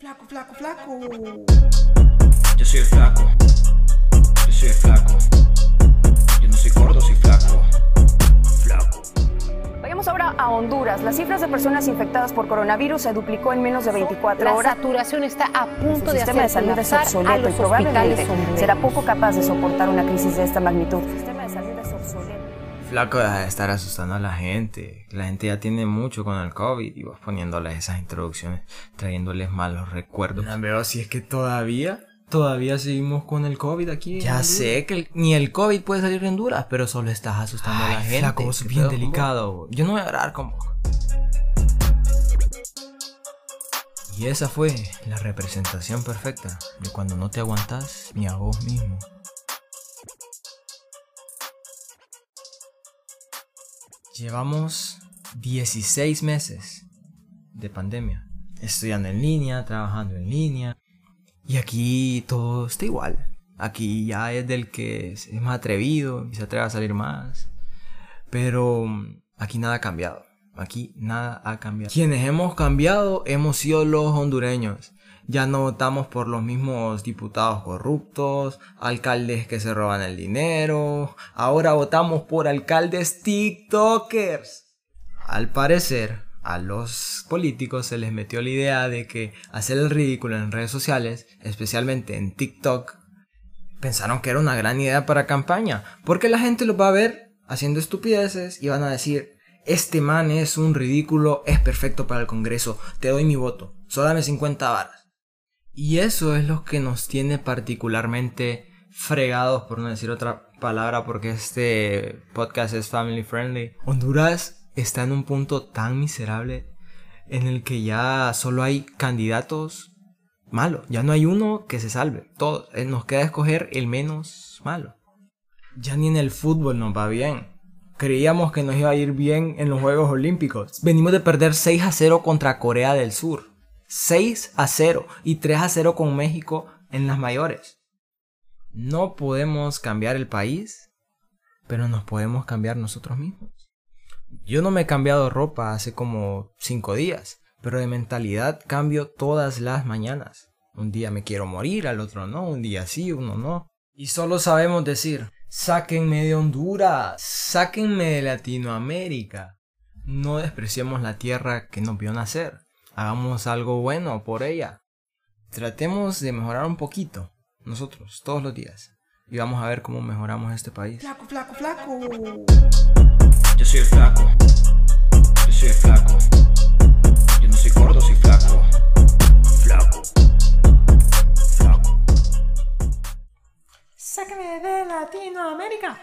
Flaco, flaco, flaco. Yo soy el flaco. Yo soy el flaco. Yo no soy gordo, soy flaco. Flaco. Vayamos ahora a Honduras. Las cifras de personas infectadas por coronavirus se duplicó en menos de 24 La horas. saturación está a punto de sistema de hacer salud es obsoleto y probablemente será poco capaz de soportar una crisis de esta magnitud. Flaco, deja de estar asustando a la gente. La gente ya tiene mucho con el COVID y vas poniéndoles esas introducciones, trayéndoles malos recuerdos. No veo si es que todavía, todavía seguimos con el COVID aquí. Ya sé que el- ni el COVID puede salir de Honduras, pero solo estás asustando a la gente. Flaco, vos bien delicado. Yo no voy a hablar como. Y esa fue la representación perfecta de cuando no te aguantas ni a vos mismo. Llevamos 16 meses de pandemia. Estudiando en línea, trabajando en línea. Y aquí todo está igual. Aquí ya es del que es más atrevido y se atreve a salir más. Pero aquí nada ha cambiado. Aquí nada ha cambiado. Quienes hemos cambiado hemos sido los hondureños. Ya no votamos por los mismos diputados corruptos, alcaldes que se roban el dinero. Ahora votamos por alcaldes TikTokers. Al parecer, a los políticos se les metió la idea de que hacer el ridículo en redes sociales, especialmente en TikTok, pensaron que era una gran idea para campaña, porque la gente los va a ver haciendo estupideces y van a decir, este man es un ridículo, es perfecto para el Congreso, te doy mi voto, solo dame 50 varas. Y eso es lo que nos tiene particularmente fregados, por no decir otra palabra, porque este podcast es family friendly. Honduras está en un punto tan miserable en el que ya solo hay candidatos malos. Ya no hay uno que se salve. Todos. Eh, Nos queda escoger el menos malo. Ya ni en el fútbol nos va bien. Creíamos que nos iba a ir bien en los Juegos Olímpicos. Venimos de perder 6 a 0 contra Corea del Sur. 6 a 0 y 3 a 0 con México en las mayores. No podemos cambiar el país, pero nos podemos cambiar nosotros mismos. Yo no me he cambiado ropa hace como 5 días, pero de mentalidad cambio todas las mañanas. Un día me quiero morir, al otro no, un día sí, uno no. Y solo sabemos decir, sáquenme de Honduras, sáquenme de Latinoamérica. No despreciemos la tierra que nos vio nacer. Hagamos algo bueno por ella. Tratemos de mejorar un poquito, nosotros, todos los días. Y vamos a ver cómo mejoramos este país. Flaco, flaco, flaco. Yo soy el flaco. Yo soy el flaco. Yo no soy gordo, soy flaco. Flaco. Flaco. Sáqueme de Latinoamérica.